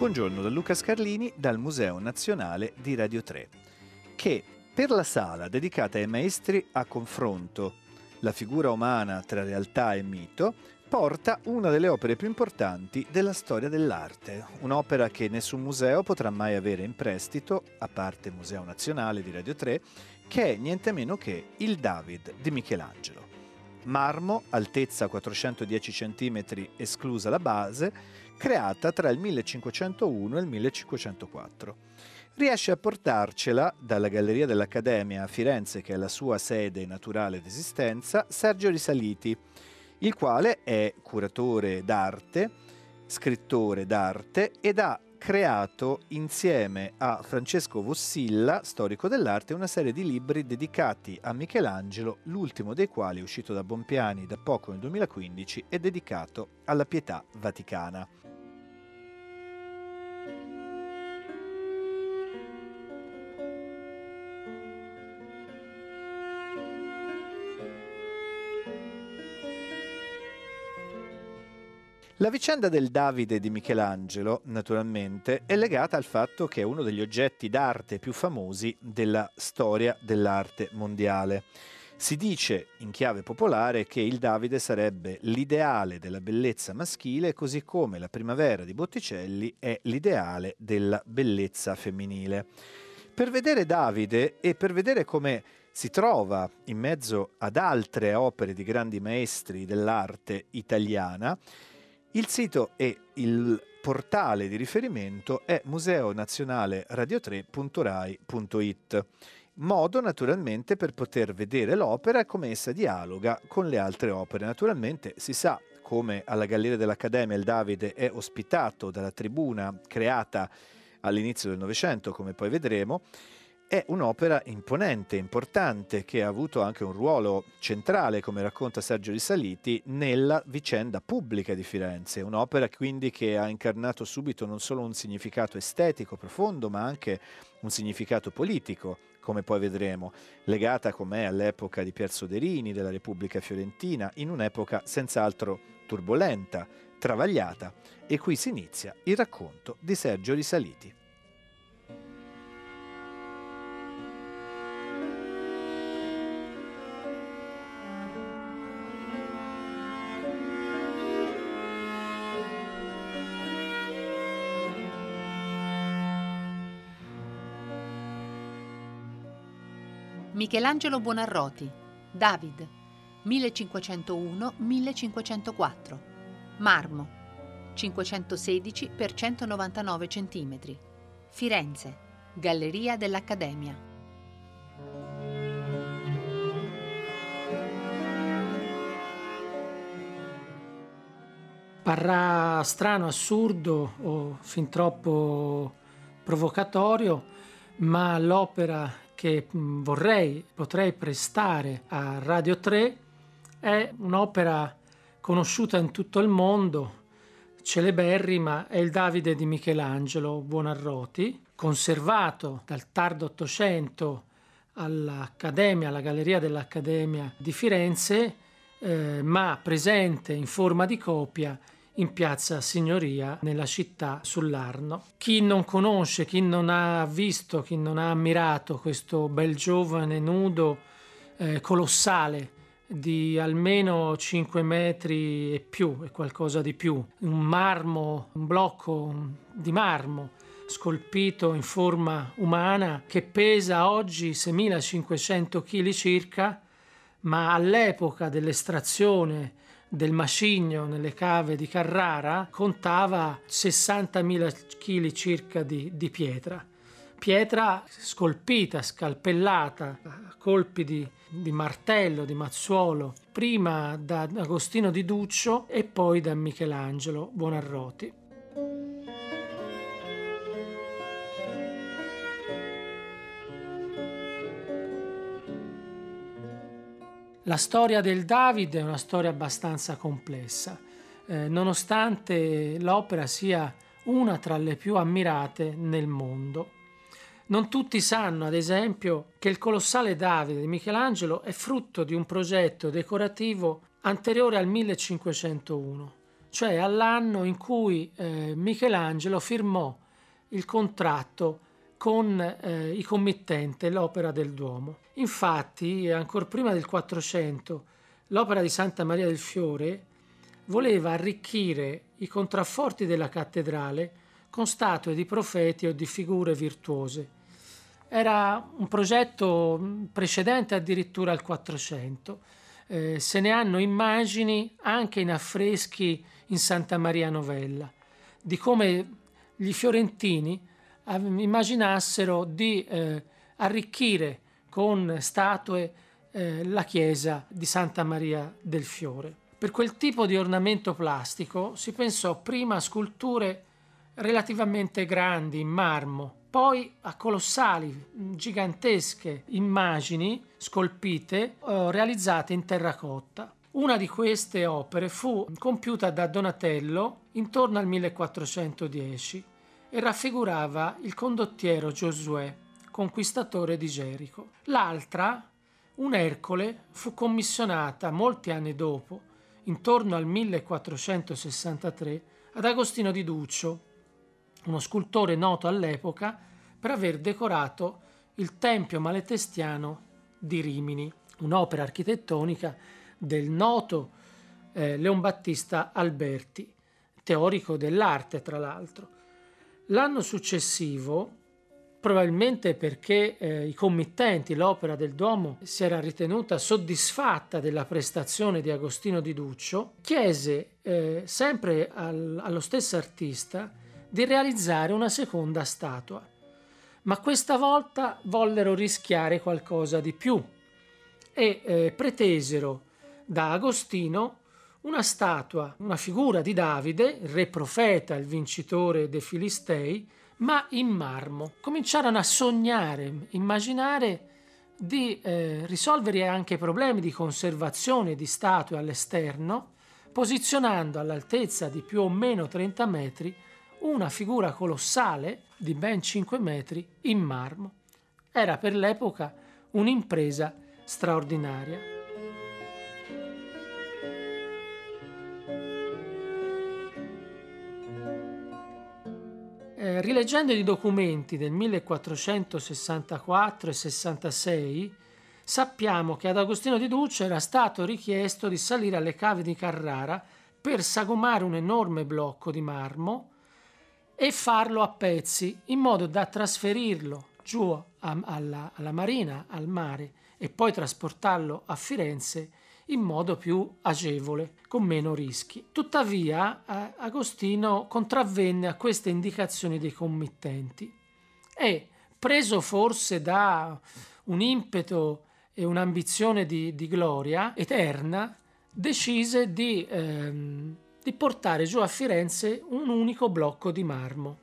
Buongiorno da Luca Scarlini dal Museo Nazionale di Radio 3, che per la sala dedicata ai maestri a confronto, la figura umana tra realtà e mito, porta una delle opere più importanti della storia dell'arte, un'opera che nessun museo potrà mai avere in prestito, a parte Museo Nazionale di Radio 3, che è niente meno che il David di Michelangelo. Marmo, altezza 410 cm esclusa la base, creata tra il 1501 e il 1504. Riesce a portarcela dalla Galleria dell'Accademia a Firenze, che è la sua sede naturale d'esistenza, Sergio Risaliti, il quale è curatore d'arte, scrittore d'arte ed ha creato insieme a Francesco Vossilla, storico dell'arte, una serie di libri dedicati a Michelangelo, l'ultimo dei quali, uscito da Bompiani da poco nel 2015, è dedicato alla pietà vaticana. La vicenda del Davide di Michelangelo, naturalmente, è legata al fatto che è uno degli oggetti d'arte più famosi della storia dell'arte mondiale. Si dice in chiave popolare che il Davide sarebbe l'ideale della bellezza maschile, così come la primavera di Botticelli è l'ideale della bellezza femminile. Per vedere Davide e per vedere come si trova in mezzo ad altre opere di grandi maestri dell'arte italiana, il sito e il portale di riferimento è museonazionale-radio3.rai.it, modo naturalmente per poter vedere l'opera e come essa dialoga con le altre opere. Naturalmente si sa come alla Galleria dell'Accademia il Davide è ospitato dalla tribuna creata all'inizio del Novecento, come poi vedremo, è un'opera imponente, importante, che ha avuto anche un ruolo centrale, come racconta Sergio Risaliti, nella vicenda pubblica di Firenze. Un'opera quindi che ha incarnato subito non solo un significato estetico profondo, ma anche un significato politico, come poi vedremo, legata com'è all'epoca di Pier Soderini, della Repubblica Fiorentina, in un'epoca senz'altro turbolenta, travagliata. E qui si inizia il racconto di Sergio Risaliti. Michelangelo Buonarroti, David, 1501-1504, marmo, 516 x 199 cm, Firenze, Galleria dell'Accademia. Parrà strano, assurdo o fin troppo provocatorio, ma l'opera che vorrei, potrei prestare a Radio 3 è un'opera conosciuta in tutto il mondo, celeberrima, è il Davide di Michelangelo Buonarroti, conservato dal tardo Ottocento all'Accademia, alla Galleria dell'Accademia di Firenze, eh, ma presente in forma di copia in piazza Signoria nella città sull'Arno. Chi non conosce, chi non ha visto, chi non ha ammirato questo bel giovane nudo eh, colossale di almeno 5 metri e più e qualcosa di più, un marmo, un blocco di marmo scolpito in forma umana che pesa oggi 6.500 kg circa, ma all'epoca dell'estrazione del macigno nelle cave di Carrara contava 60.000 kg circa di, di, pietra. Pietra scolpita, scalpellata, a colpi di, di martello, di mazzuolo, prima da Agostino di Duccio e poi da Michelangelo Buonarroti. La storia del David è una storia abbastanza complessa, eh, nonostante l'opera sia una tra le più ammirate nel mondo. Non tutti sanno, ad esempio, che il colossale Davide di Michelangelo è frutto di un progetto decorativo anteriore al 1501. cioè all'anno in cui eh, Michelangelo firmò il contratto con eh, i committenti l'opera del Duomo. Infatti, ancora prima del 400, l'opera di Santa Maria del Fiore voleva arricchire i contrafforti della cattedrale con statue di profeti o di figure virtuose. Era un progetto precedente addirittura al 400. Eh, se ne hanno immagini anche in affreschi in Santa Maria Novella, di come gli fiorentini immaginassero di eh, arricchire con statue eh, la chiesa di Santa Maria del Fiore. Per quel tipo di ornamento plastico si pensò prima a sculture relativamente grandi in marmo, poi a colossali, gigantesche immagini scolpite eh, realizzate in terracotta. Una di queste opere fu compiuta da Donatello intorno al 1410 e raffigurava il condottiero Giosuè, conquistatore di Gerico. L'altra, un Ercole, fu commissionata molti anni dopo intorno al 1463, ad Agostino di Duccio, uno scultore noto all'epoca per aver decorato il Tempio Maletestiano di Rimini, un'opera architettonica del noto eh, Leon Battista Alberti, teorico dell'arte tra l'altro. L'anno successivo probabilmente perché eh, i committenti, l'opera del Duomo, si era ritenuta soddisfatta della prestazione di Agostino di Duccio, chiese eh, sempre al, allo stesso artista di realizzare una seconda statua. Ma questa volta vollero rischiare qualcosa di più e eh, pretesero da Agostino una statua, una figura di Davide, il re profeta, il vincitore dei Filistei, ma in marmo. Cominciarono a sognare, immaginare di eh, risolvere anche problemi di conservazione di statue all'esterno, posizionando all'altezza di più o meno 30 metri una figura colossale di ben 5 metri in marmo. Era per l'epoca un'impresa straordinaria. Eh, rileggendo i documenti del 1464 e 66, sappiamo che ad Agostino di Duccio era stato richiesto di salire alle cave di Carrara per sagomare un enorme blocco di marmo e farlo a pezzi in modo da trasferirlo giù a, alla, alla marina, al mare e poi trasportarlo a Firenze in modo più agevole, con meno rischi. Tuttavia, Agostino contravvenne a queste indicazioni dei committenti e, preso forse da un impeto e un'ambizione di, di gloria eterna, decise di, ehm, di portare giù a Firenze un unico blocco di marmo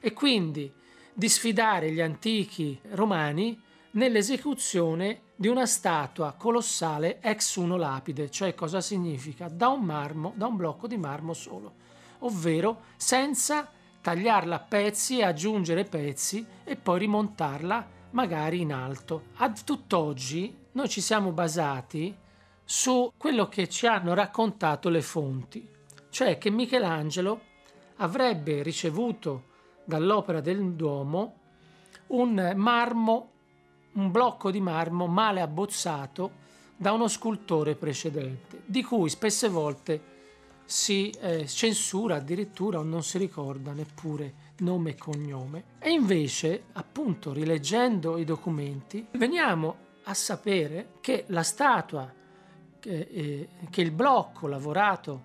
e quindi di sfidare gli antichi romani nell'esecuzione di una statua colossale ex uno lapide, cioè cosa significa? Da un marmo, da un blocco di marmo solo, ovvero senza tagliarla a pezzi e aggiungere pezzi e poi rimontarla magari in alto. A tutt'oggi noi ci siamo basati su quello che ci hanno raccontato le fonti, cioè che Michelangelo avrebbe ricevuto dall'opera del Duomo un marmo un blocco di marmo male abbozzato da uno scultore precedente, di cui spesse volte si eh, censura addirittura o non si ricorda neppure nome e cognome. E invece, appunto, rileggendo i documenti, veniamo a sapere che la statua, che, eh, che il blocco lavorato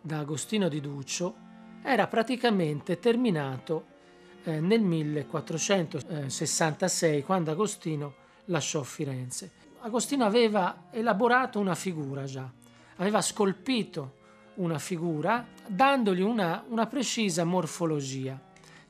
da Agostino di Duccio era praticamente terminato eh, nel 1466 quando Agostino lasciò Firenze. Agostino aveva elaborato una figura già, aveva scolpito una figura dandogli una, una precisa morfologia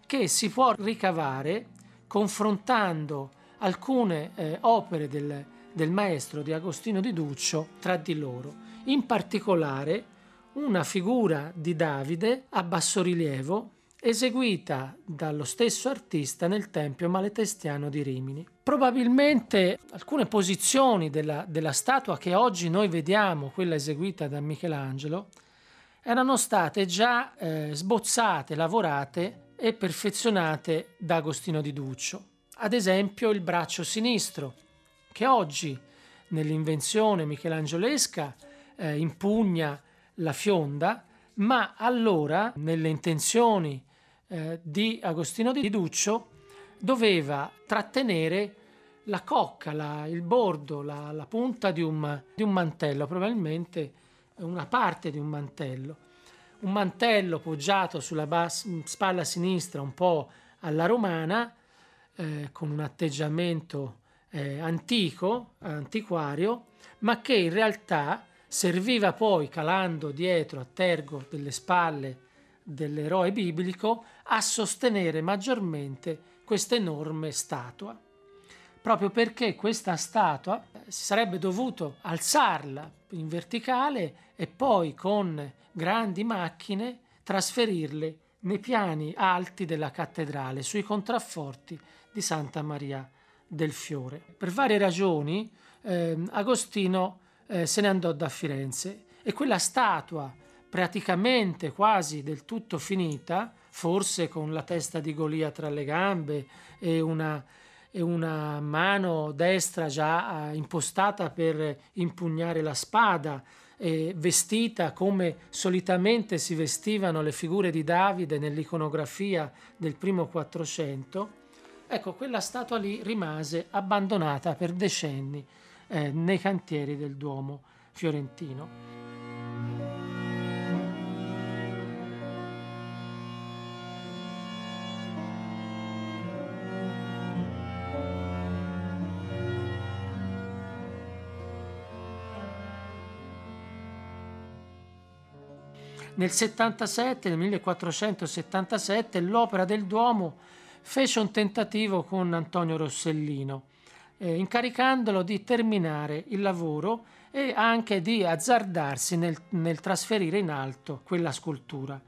che si può ricavare confrontando alcune eh, opere del, del maestro di Agostino di Duccio tra di loro, in particolare una figura di Davide a bassorilievo eseguita dallo stesso artista nel Tempio Maletestiano di Rimini. Probabilmente alcune posizioni della, della statua che oggi noi vediamo, quella eseguita da Michelangelo, erano state già eh, sbozzate, lavorate e perfezionate da Agostino di Duccio. Ad esempio il braccio sinistro, che oggi nell'invenzione michelangiolesca eh, impugna la fionda, ma allora nelle intenzioni eh, di Agostino di Duccio doveva trattenere la cocca, la, il bordo, la, la punta di un, di un mantello, probabilmente una parte di un mantello. Un mantello poggiato sulla bas- spalla sinistra un po' alla romana, eh, con un atteggiamento eh, antico, antiquario, ma che in realtà serviva poi, calando dietro a tergo delle spalle dell'eroe biblico, a sostenere maggiormente questa enorme statua. Proprio perché questa statua si sarebbe dovuto alzarla in verticale e poi con grandi macchine trasferirle nei piani alti della cattedrale, sui contrafforti di Santa Maria del Fiore. Per varie ragioni eh, Agostino eh, se ne andò da Firenze e quella statua praticamente quasi del tutto finita, forse con la testa di Golia tra le gambe e una, e una mano destra già eh, impostata per impugnare la spada, vestita come solitamente si vestivano le figure di Davide nell'iconografia del primo Quattrocento, ecco, quella statua lì rimase abbandonata per decenni eh, nei cantieri del Duomo fiorentino. Nel 77, nel 1477, l'opera del Duomo fece un tentativo con Antonio Rossellino, eh, incaricandolo di terminare il lavoro e anche di azzardarsi nel, nel trasferire in alto quella scultura.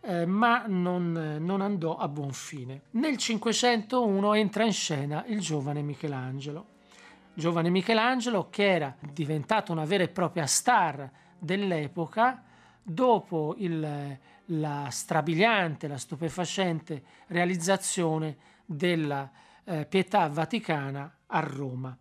Eh, ma non, non, andò a buon fine. Nel 501 entra in scena il giovane Michelangelo. Giovane Michelangelo che era diventato una vera e propria star dell'epoca dopo il, la strabiliante, la stupefacente realizzazione della eh, Pietà Vaticana a Roma.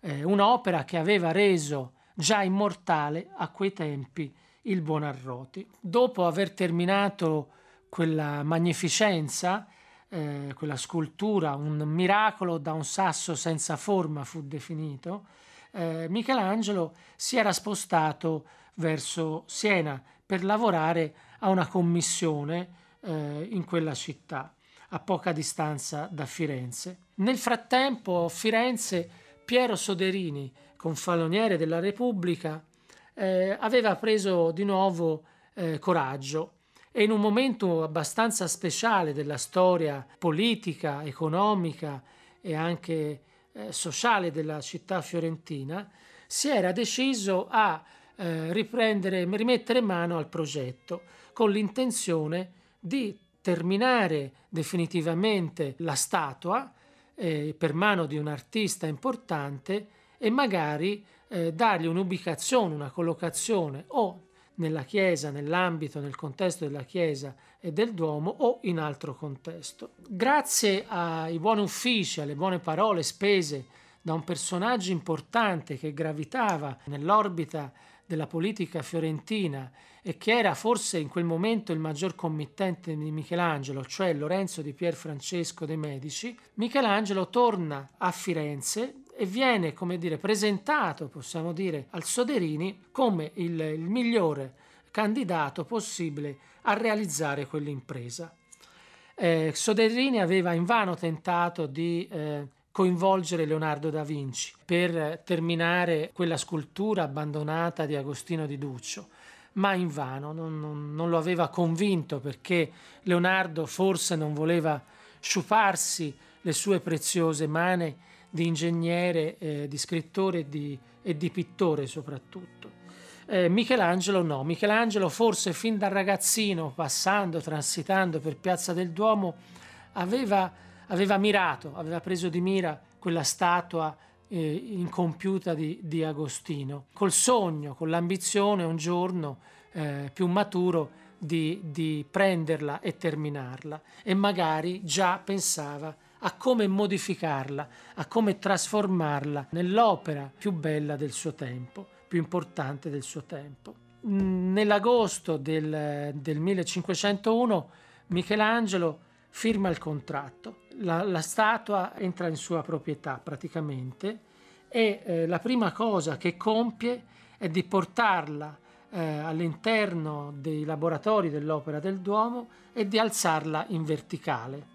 Eh, un'opera che aveva reso già immortale a quei tempi il Buonarroti. Dopo aver terminato quella magnificenza, eh, quella scultura, un miracolo da un sasso senza forma fu definito, eh, Michelangelo si era spostato verso Siena per lavorare a una commissione eh, in quella città, a poca distanza da Firenze. Nel frattempo, a Firenze, Piero Soderini, confaloniere della Repubblica, eh, aveva preso di nuovo eh, coraggio e in un momento abbastanza speciale della storia politica, economica e anche eh, sociale della città fiorentina, si era deciso a eh, riprendere, rimettere mano al progetto con l'intenzione di terminare definitivamente la statua eh, per mano di un artista importante e magari eh, dargli un'ubicazione, una collocazione o nella Chiesa, nell'ambito, nel contesto della Chiesa e del Duomo o in altro contesto. Grazie ai buoni uffici, alle buone parole spese da un personaggio importante che gravitava nell'orbita della politica fiorentina e che era forse in quel momento il maggior committente di Michelangelo, cioè Lorenzo di Pier Francesco de' Medici, Michelangelo torna a Firenze e viene, come dire, presentato, possiamo dire, al Soderini come il, il migliore candidato possibile a realizzare quell'impresa. Eh, Soderini aveva invano tentato di eh, coinvolgere Leonardo da Vinci per terminare quella scultura abbandonata di Agostino di Duccio, ma invano, non, non, non lo aveva convinto perché Leonardo forse non voleva sciuparsi le sue preziose mani di ingegnere, eh, di scrittore e di, e di pittore soprattutto. Eh, Michelangelo no, Michelangelo forse fin da ragazzino, passando, transitando per Piazza del Duomo, aveva aveva mirato, aveva preso di mira quella statua eh, incompiuta di, di, Agostino, col sogno, con l'ambizione un giorno eh, più maturo di, di prenderla e terminarla e magari già pensava a come modificarla, a come trasformarla nell'opera più bella del suo tempo, più importante del suo tempo. Nell'agosto del, del 1501 Michelangelo firma il contratto, la, la, statua entra in sua proprietà praticamente e eh, la prima cosa che compie è di portarla eh, all'interno dei laboratori dell'Opera del Duomo e di alzarla in verticale.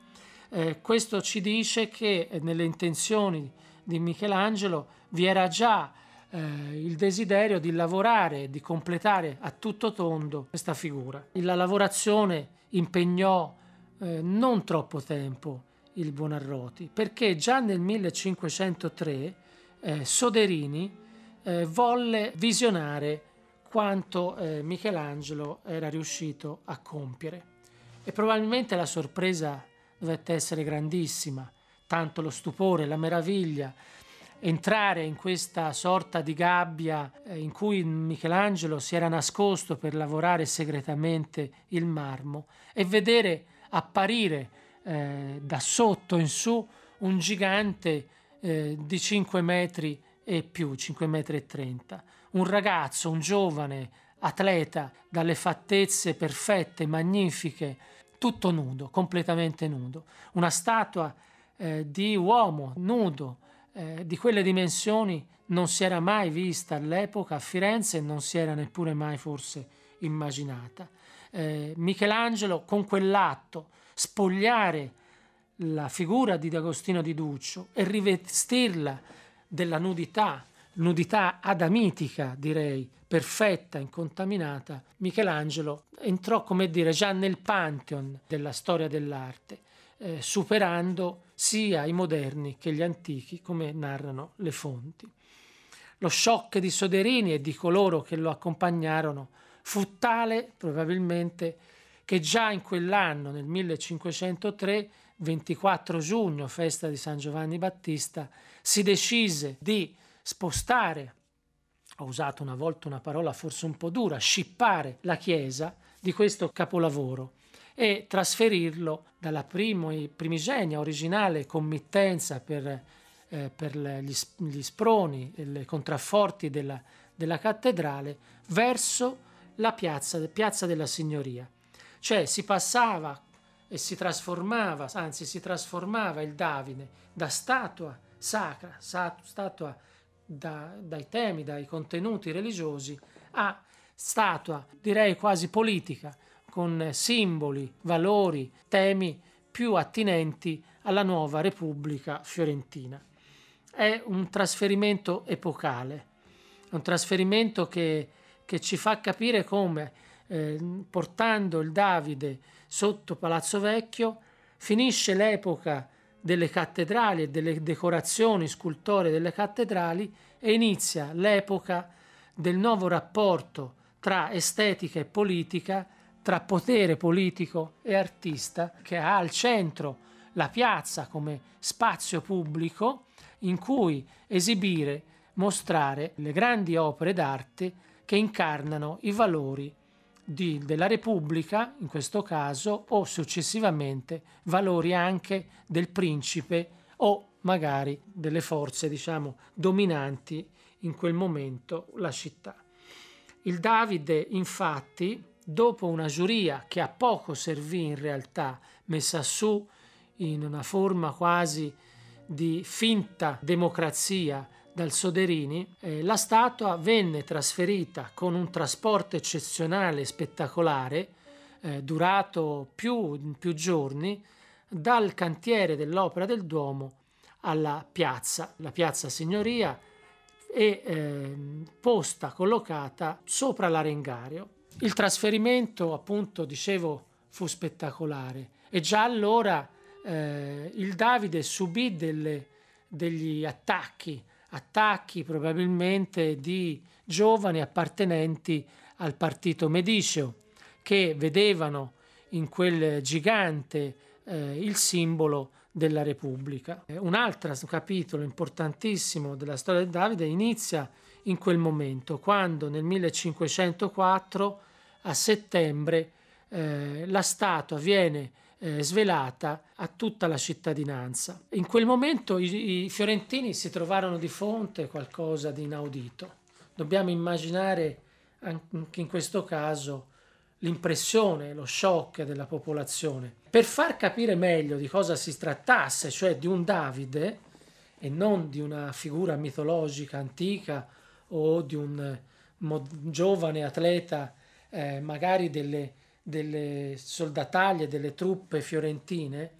Eh, questo ci dice che eh, nelle intenzioni di Michelangelo vi era già eh, il desiderio di lavorare, di completare a tutto tondo questa figura. La lavorazione impegnò eh, non troppo tempo il Buonarroti, perché già nel 1503 eh, Soderini eh, volle visionare quanto eh, Michelangelo era riuscito a compiere. E probabilmente la sorpresa dovette essere grandissima, tanto lo stupore, la meraviglia, entrare in questa sorta di gabbia eh, in cui Michelangelo si era nascosto per lavorare segretamente il marmo e vedere apparire eh, da sotto in su un gigante eh, di 5 metri e più, 5 metri e 30 un ragazzo, un giovane atleta dalle fattezze perfette, magnifiche, tutto nudo, completamente nudo, una statua eh, di uomo nudo eh, di quelle dimensioni non si era mai vista all'epoca a Firenze e non si era neppure mai forse immaginata. Eh, Michelangelo con quell'atto spogliare la figura di D'Agostino di Duccio e rivestirla della nudità, nudità adamitica, direi, perfetta, incontaminata, Michelangelo entrò, come dire, già nel pantheon della storia dell'arte, eh, superando sia i moderni che gli antichi, come narrano le fonti. Lo shock di Soderini e di coloro che lo accompagnarono fu tale, probabilmente, che già in quell'anno, nel 1503, 24 giugno, festa di San Giovanni Battista, si decise di spostare, ho usato una volta una parola forse un po' dura, scippare la Chiesa di questo capolavoro e trasferirlo dalla primo, primigenia originale committenza per, eh, per gli, gli, sproni e i contrafforti della, della, cattedrale verso la piazza, piazza della Signoria. Cioè si passava e si trasformava, anzi si trasformava il Davide da statua sacra, statua da, dai temi, dai contenuti religiosi, a statua, direi quasi politica, con simboli, valori, temi più attinenti alla nuova Repubblica fiorentina. È un trasferimento epocale, un trasferimento che, che ci fa capire come, eh, portando il Davide sotto Palazzo Vecchio, finisce l'epoca delle cattedrali e delle decorazioni scultoree delle cattedrali e inizia l'epoca del nuovo rapporto tra estetica e politica, tra potere politico e artista, che ha al centro la piazza come spazio pubblico in cui esibire, mostrare le grandi opere d'arte che incarnano i valori di, della Repubblica, in questo caso, o successivamente valori anche del principe o magari delle forze, diciamo, dominanti in quel momento la città. Il Davide, infatti, dopo una giuria che a poco servì in realtà, messa su in una forma quasi di finta democrazia dal Soderini, eh, la statua venne trasferita con un trasporto eccezionale e spettacolare, eh, durato più, più giorni, dal cantiere dell'Opera del Duomo alla piazza, la piazza Signoria, e eh, posta, collocata sopra l'arengario. Il trasferimento, appunto, dicevo, fu spettacolare e già allora eh, il Davide subì delle, degli attacchi attacchi probabilmente di giovani appartenenti al partito mediceo che vedevano in quel gigante eh, il simbolo della Repubblica. Eh, un altro capitolo importantissimo della storia di Davide inizia in quel momento, quando nel 1504 a settembre eh, la statua viene eh, svelata a tutta la cittadinanza. In quel momento i, i fiorentini si trovarono di fronte a qualcosa di inaudito. Dobbiamo immaginare anche in questo caso l'impressione, lo shock della popolazione. Per far capire meglio di cosa si trattasse, cioè di un Davide e non di una figura mitologica antica o di un giovane atleta, eh, magari delle, delle soldataglie, delle truppe fiorentine,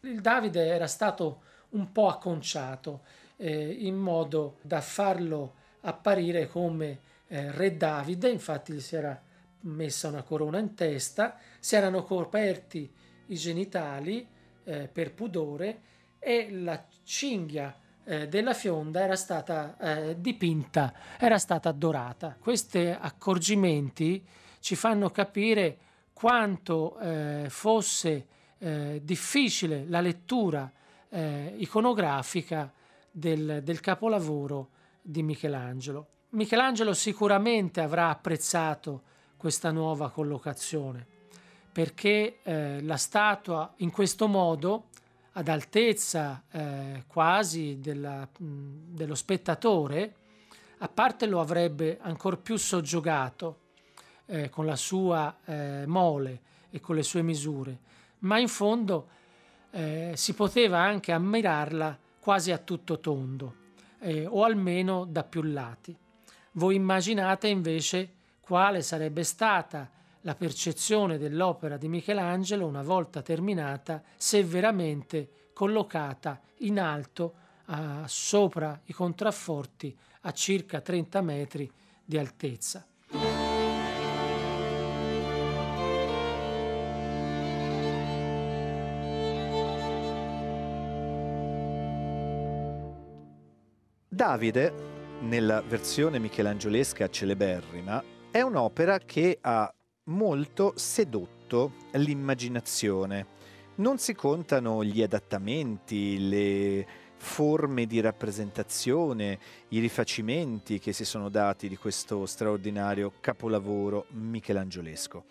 il Davide era stato un po' acconciato eh, in modo da farlo apparire come eh, re Davide, infatti gli si era messa una corona in testa, si erano coperti i genitali eh, per pudore e la cinghia eh, della fionda era stata eh, dipinta, era stata dorata. Questi accorgimenti ci fanno capire quanto eh, fosse eh, difficile la lettura eh, iconografica del, del capolavoro di Michelangelo. Michelangelo sicuramente avrà apprezzato questa nuova collocazione, perché eh, la statua in questo modo, ad altezza eh, quasi della, mh, dello spettatore, a parte lo avrebbe ancor più soggiogato eh, con la sua eh, mole e con le sue misure, ma in fondo eh, si poteva anche ammirarla quasi a tutto tondo, eh, o almeno da più lati. Voi immaginate invece quale sarebbe stata la percezione dell'opera di Michelangelo una volta terminata se veramente collocata in alto uh, sopra i contrafforti a circa 30 metri di altezza. Davide, nella versione michelangiolesca celeberrima, è un'opera che ha molto sedotto l'immaginazione. Non si contano gli adattamenti, le forme di rappresentazione, i rifacimenti che si sono dati di questo straordinario capolavoro michelangiolesco.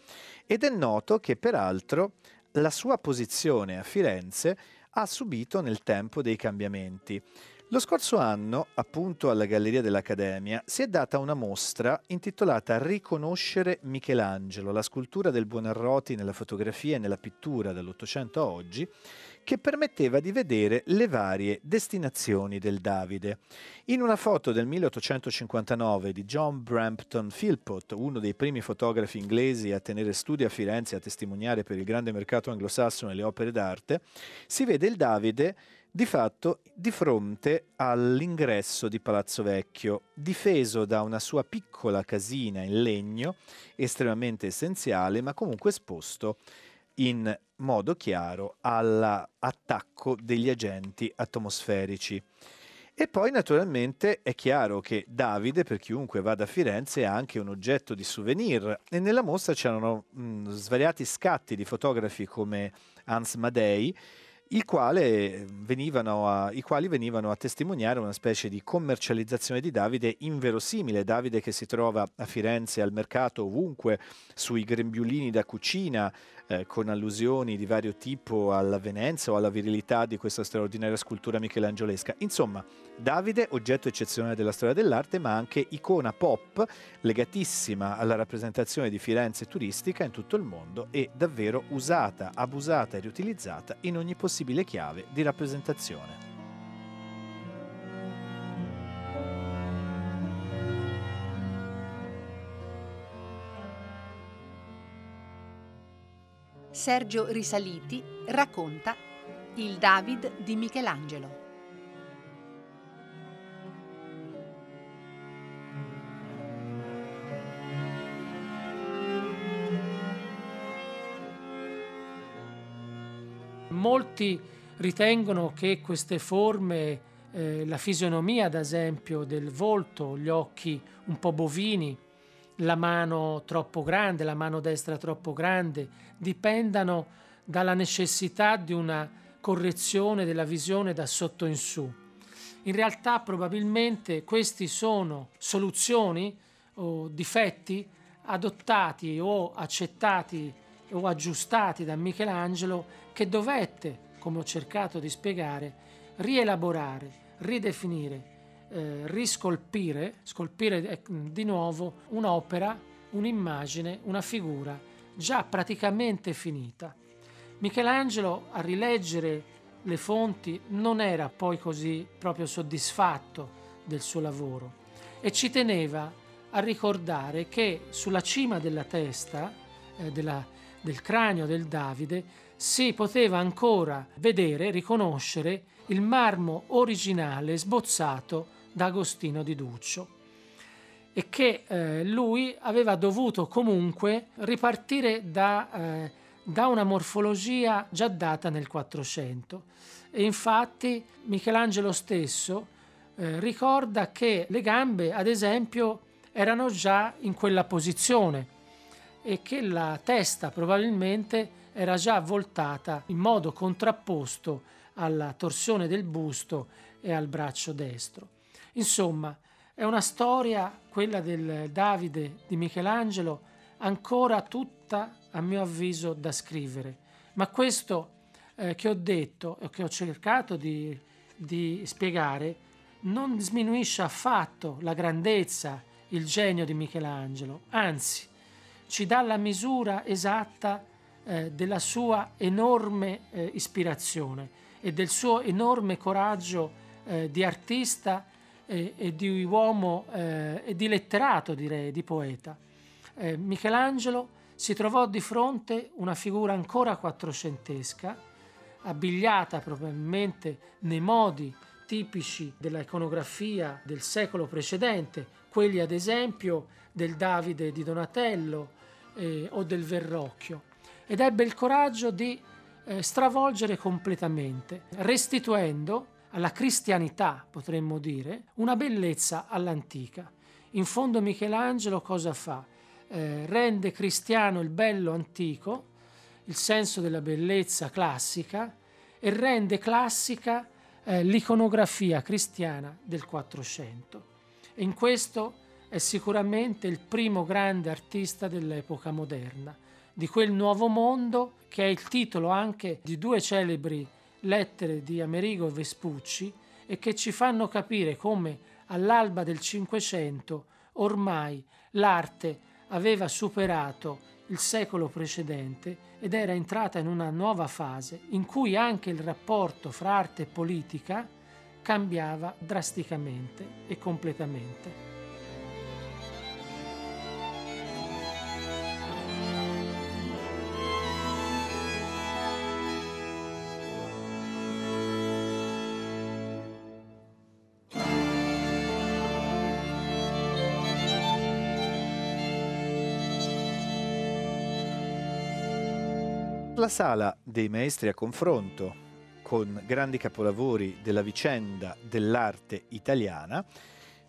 Ed è noto che peraltro la sua posizione a Firenze ha subito nel tempo dei cambiamenti. Lo scorso anno, appunto alla Galleria dell'Accademia, si è data una mostra intitolata Riconoscere Michelangelo, la scultura del Buonarroti nella fotografia e nella pittura dall'Ottocento a oggi, che permetteva di vedere le varie destinazioni del Davide. In una foto del 1859 di John Brampton Philpott, uno dei primi fotografi inglesi a tenere studio a Firenze e a testimoniare per il grande mercato anglosassone le opere d'arte, si vede il Davide di fatto di fronte all'ingresso di Palazzo Vecchio, difeso da una sua piccola casina in legno, estremamente essenziale, ma comunque esposto in modo chiaro all'attacco degli agenti atmosferici. E poi naturalmente è chiaro che Davide, per chiunque vada a Firenze, è anche un oggetto di souvenir e nella mostra c'erano mh, svariati scatti di fotografi come Hans Madei i quali venivano a testimoniare una specie di commercializzazione di Davide inverosimile. Davide che si trova a Firenze al mercato ovunque, sui grembiulini da cucina, eh, con allusioni di vario tipo all'avvenenza o alla virilità di questa straordinaria scultura michelangiolesca. Insomma, Davide, oggetto eccezionale della storia dell'arte, ma anche icona pop legatissima alla rappresentazione di Firenze turistica in tutto il mondo e davvero usata, abusata e riutilizzata in ogni possibile chiave di rappresentazione. Sergio Risaliti racconta Il David di Michelangelo. Molti ritengono che queste forme, eh, la fisionomia ad esempio del volto, gli occhi un po' bovini, la mano troppo grande, la mano destra troppo grande, dipendano dalla necessità di una correzione della visione da sotto in su. In realtà probabilmente questi sono soluzioni o difetti adottati o accettati o aggiustati da Michelangelo che dovette, come ho cercato di spiegare, rielaborare, ridefinire, eh, riscolpire, scolpire eh, di nuovo un'opera, un'immagine, una figura già praticamente finita. Michelangelo a rileggere le fonti non era poi così proprio soddisfatto del suo lavoro e ci teneva a ricordare che sulla cima della testa, eh, della, del cranio del Davide, si poteva ancora vedere, riconoscere il marmo originale sbozzato da Agostino di Duccio e che eh, lui aveva dovuto comunque ripartire da, eh, da, una morfologia già data nel 400 e infatti Michelangelo stesso eh, ricorda che le gambe ad esempio erano già in quella posizione e che la testa probabilmente era già voltata in modo contrapposto alla torsione del busto e al braccio destro. Insomma, è una storia, quella del Davide di Michelangelo, ancora tutta, a mio avviso, da scrivere. Ma questo eh, che ho detto e che ho cercato di, di spiegare non sminuisce affatto la grandezza, il genio di Michelangelo, anzi ci dà la misura esatta eh, della sua enorme eh, ispirazione e del suo enorme coraggio eh, di artista e, e di uomo eh, e di letterato, direi, di poeta. Eh, Michelangelo si trovò di fronte una figura ancora quattrocentesca, abbigliata probabilmente nei modi tipici della iconografia del secolo precedente, quelli ad esempio del Davide di Donatello eh, o del Verrocchio, ed ebbe il coraggio di eh, stravolgere completamente, restituendo alla cristianità, potremmo dire, una bellezza all'antica. In fondo Michelangelo cosa fa? Eh, rende cristiano il bello antico, il senso della bellezza classica, e rende classica eh, l'iconografia cristiana del Quattrocento. E in questo è sicuramente il primo grande artista dell'epoca moderna, di quel nuovo mondo che è il titolo anche di due celebri lettere di Amerigo Vespucci e che ci fanno capire come all'alba del Cinquecento ormai l'arte aveva superato il secolo precedente ed era entrata in una nuova fase in cui anche il rapporto fra arte e politica cambiava drasticamente e completamente. La sala dei maestri a confronto con grandi capolavori della vicenda dell'arte italiana,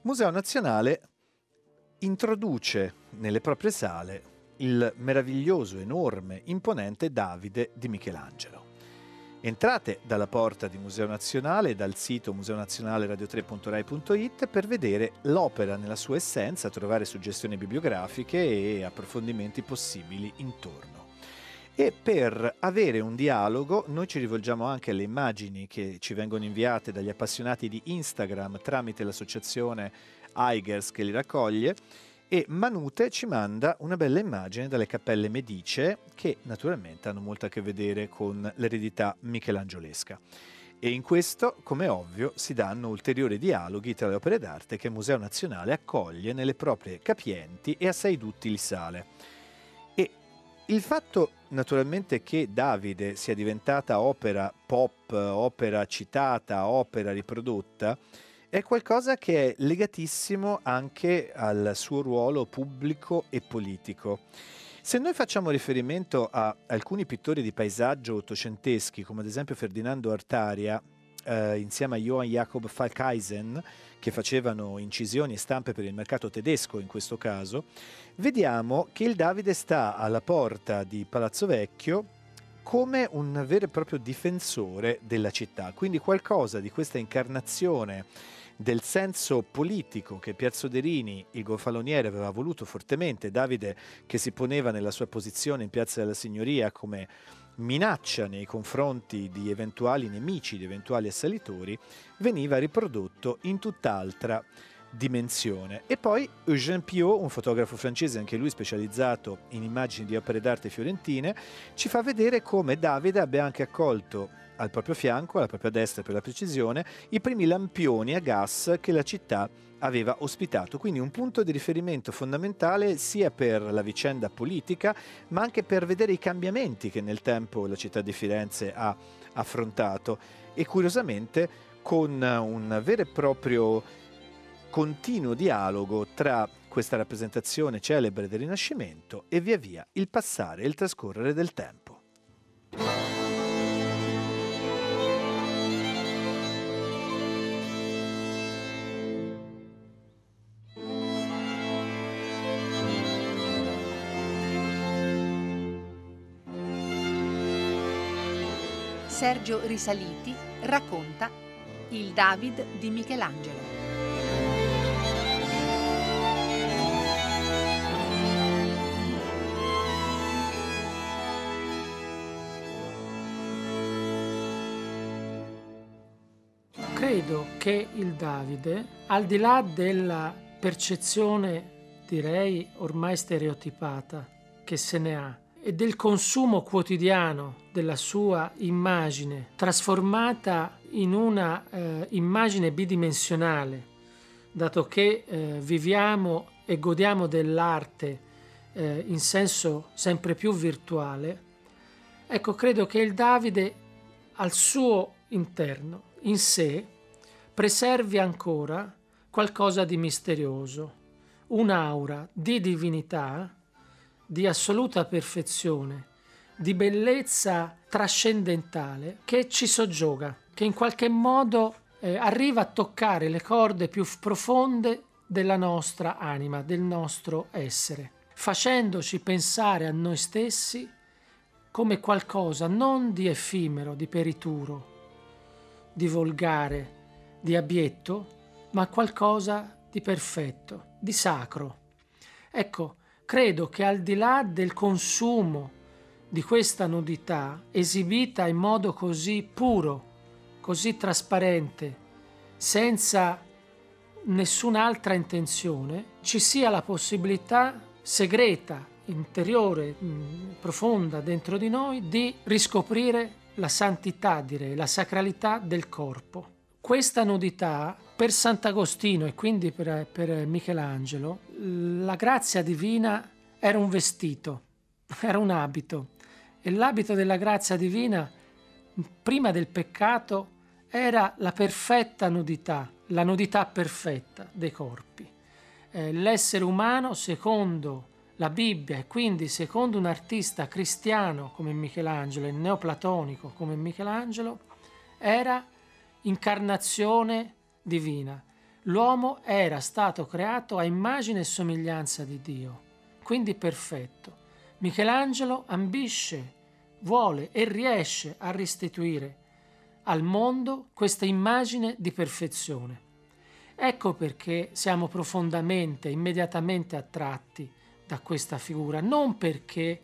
Museo Nazionale introduce nelle proprie sale il meraviglioso, enorme, imponente Davide di Michelangelo. Entrate dalla porta di Museo Nazionale e dal sito museonazionaleradio3.rai.it per vedere l'opera nella sua essenza, trovare suggestioni bibliografiche e approfondimenti possibili intorno. E per avere un dialogo noi ci rivolgiamo anche alle immagini che ci vengono inviate dagli appassionati di Instagram tramite l'associazione Eigers che li raccoglie e Manute ci manda una bella immagine dalle cappelle medicee che naturalmente hanno molto a che vedere con l'eredità michelangiolesca. E in questo, come ovvio, si danno ulteriori dialoghi tra le opere d'arte che il Museo Nazionale accoglie nelle proprie capienti e assai duttili sale. Il fatto naturalmente che Davide sia diventata opera pop, opera citata, opera riprodotta, è qualcosa che è legatissimo anche al suo ruolo pubblico e politico. Se noi facciamo riferimento a alcuni pittori di paesaggio ottocenteschi, come ad esempio Ferdinando Artaria, eh, insieme a Johann Jakob Falkeisen, che facevano incisioni e stampe per il mercato tedesco in questo caso, vediamo che il Davide sta alla porta di Palazzo Vecchio come un vero e proprio difensore della città, quindi qualcosa di questa incarnazione del senso politico che Pier Soderini, il gonfaloniere, aveva voluto fortemente, Davide che si poneva nella sua posizione in Piazza della Signoria come minaccia nei confronti di eventuali nemici, di eventuali assalitori, veniva riprodotto in tutt'altra dimensione. E poi Eugène Piot, un fotografo francese, anche lui specializzato in immagini di opere d'arte fiorentine, ci fa vedere come Davide abbia anche accolto al proprio fianco, alla propria destra per la precisione, i primi lampioni a gas che la città aveva ospitato, quindi un punto di riferimento fondamentale sia per la vicenda politica, ma anche per vedere i cambiamenti che nel tempo la città di Firenze ha affrontato e curiosamente con un vero e proprio continuo dialogo tra questa rappresentazione celebre del Rinascimento e via via il passare e il trascorrere del tempo. Sergio Risaliti racconta Il David di Michelangelo. Credo che il Davide, al di là della percezione, direi ormai stereotipata, che se ne ha, e del consumo quotidiano della sua immagine trasformata in una eh, immagine bidimensionale, dato che eh, viviamo e godiamo dell'arte eh, in senso sempre più virtuale, ecco, credo che il Davide al suo interno, in sé, preservi ancora qualcosa di misterioso, un'aura di divinità di assoluta perfezione, di bellezza trascendentale che ci soggioga, che in qualche modo eh, arriva a toccare le corde più profonde della nostra anima, del nostro essere, facendoci pensare a noi stessi come qualcosa non di effimero, di perituro, di volgare, di abietto, ma qualcosa di perfetto, di sacro. Ecco, credo che al di là del consumo di questa nudità esibita in modo così puro, così trasparente, senza nessun'altra intenzione, ci sia la possibilità segreta, interiore, mm, profonda dentro di noi di riscoprire la santità, direi, la sacralità del corpo. Questa nudità per Sant'Agostino e quindi per, per Michelangelo, la grazia divina era un vestito, era un abito e l'abito della grazia divina, prima del peccato, era la perfetta nudità, la nudità perfetta dei corpi. Eh, l'essere umano, secondo la Bibbia e quindi secondo un artista cristiano come Michelangelo e neoplatonico come Michelangelo, era incarnazione divina. L'uomo era stato creato a immagine e somiglianza di Dio, quindi perfetto. Michelangelo ambisce, vuole e riesce a restituire al mondo questa immagine di perfezione. Ecco perché siamo profondamente, immediatamente attratti da questa figura, non perché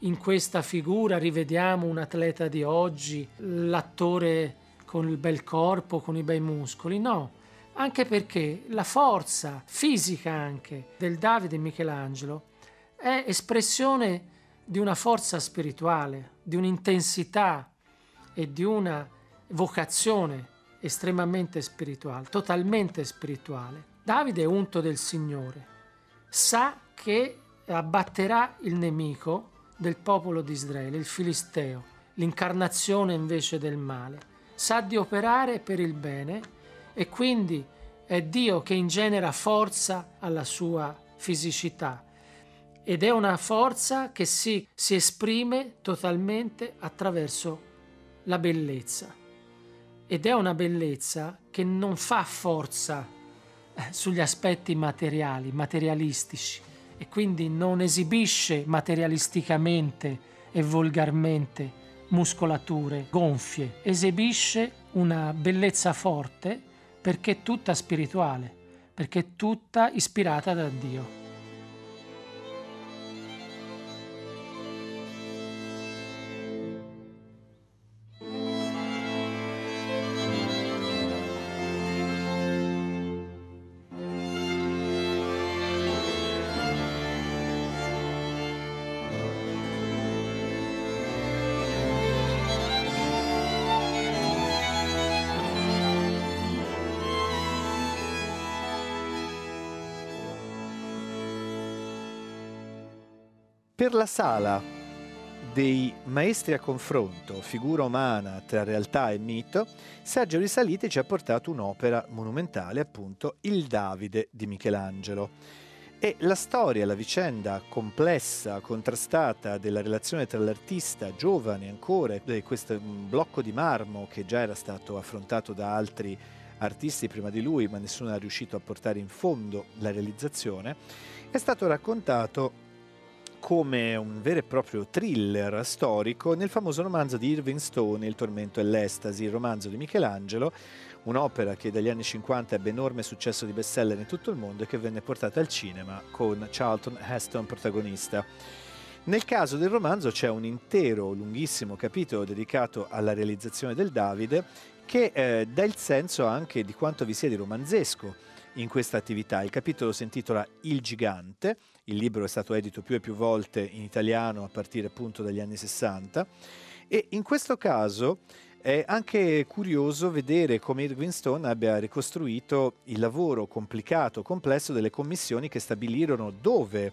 in questa figura rivediamo un atleta di oggi, l'attore con il bel corpo, con i bei muscoli, no, anche perché la forza fisica anche del Davide Michelangelo è espressione di una forza spirituale, di un'intensità e di una vocazione estremamente spirituale, totalmente spirituale. Davide è unto del Signore, sa che abbatterà il nemico del popolo di Israele, il Filisteo, l'incarnazione invece del male sa di operare per il bene e quindi è Dio che ingenera forza alla sua fisicità. Ed è una forza che si, si esprime totalmente attraverso la bellezza. Ed è una bellezza che non fa forza eh, sugli aspetti materiali, materialistici e quindi non esibisce materialisticamente e volgarmente muscolature gonfie, esibisce una bellezza forte perché tutta spirituale, perché tutta ispirata da Dio. Per la sala dei maestri a confronto, figura umana tra realtà e mito, Sergio Risaliti ci ha portato un'opera monumentale, appunto Il Davide di Michelangelo. E la storia, la vicenda complessa, contrastata della relazione tra l'artista giovane ancora e questo blocco di marmo che già era stato affrontato da altri artisti prima di lui, ma nessuno è riuscito a portare in fondo la realizzazione, è stato raccontato come un vero e proprio thriller storico nel famoso romanzo di Irving Stone, Il tormento e l'estasi, il romanzo di Michelangelo, un'opera che dagli anni 50 ebbe enorme successo di bestseller in tutto il mondo e che venne portata al cinema con Charlton Heston protagonista. Nel caso del romanzo c'è un intero lunghissimo capitolo dedicato alla realizzazione del Davide che eh, dà il senso anche di quanto vi sia di romanzesco in questa attività. Il capitolo si intitola Il gigante, il libro è stato edito più e più volte in italiano a partire appunto dagli anni 60 e in questo caso è anche curioso vedere come Irving Stone abbia ricostruito il lavoro complicato, complesso delle commissioni che stabilirono dove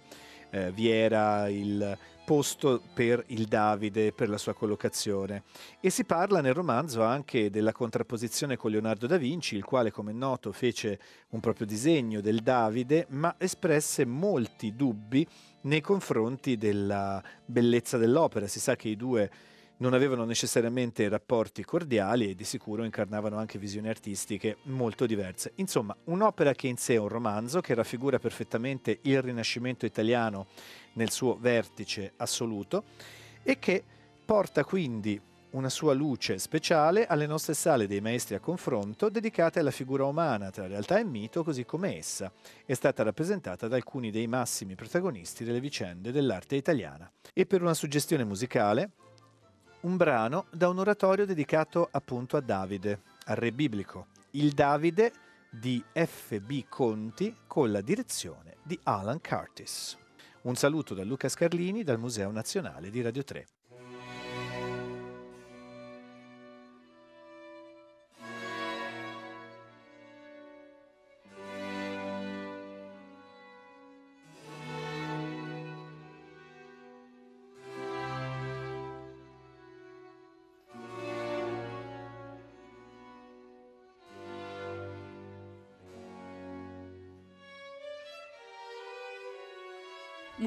eh, vi era il posto per il Davide, per la sua collocazione. E si parla nel romanzo anche della contrapposizione con Leonardo da Vinci, il quale, come è noto, fece un proprio disegno del Davide, ma espresse molti dubbi nei confronti della bellezza dell'opera. Si sa che i due non avevano necessariamente rapporti cordiali e di sicuro incarnavano anche visioni artistiche molto diverse. Insomma, un'opera che in sé è un romanzo che raffigura perfettamente il Rinascimento italiano nel suo vertice assoluto e che porta quindi una sua luce speciale alle nostre sale dei maestri a confronto dedicate alla figura umana tra realtà e mito così come essa è stata rappresentata da alcuni dei massimi protagonisti delle vicende dell'arte italiana. E per una suggestione musicale un brano da un oratorio dedicato appunto a Davide, al re biblico, il Davide di F.B. Conti con la direzione di Alan Curtis. Un saluto da Luca Scarlini dal Museo Nazionale di Radio 3.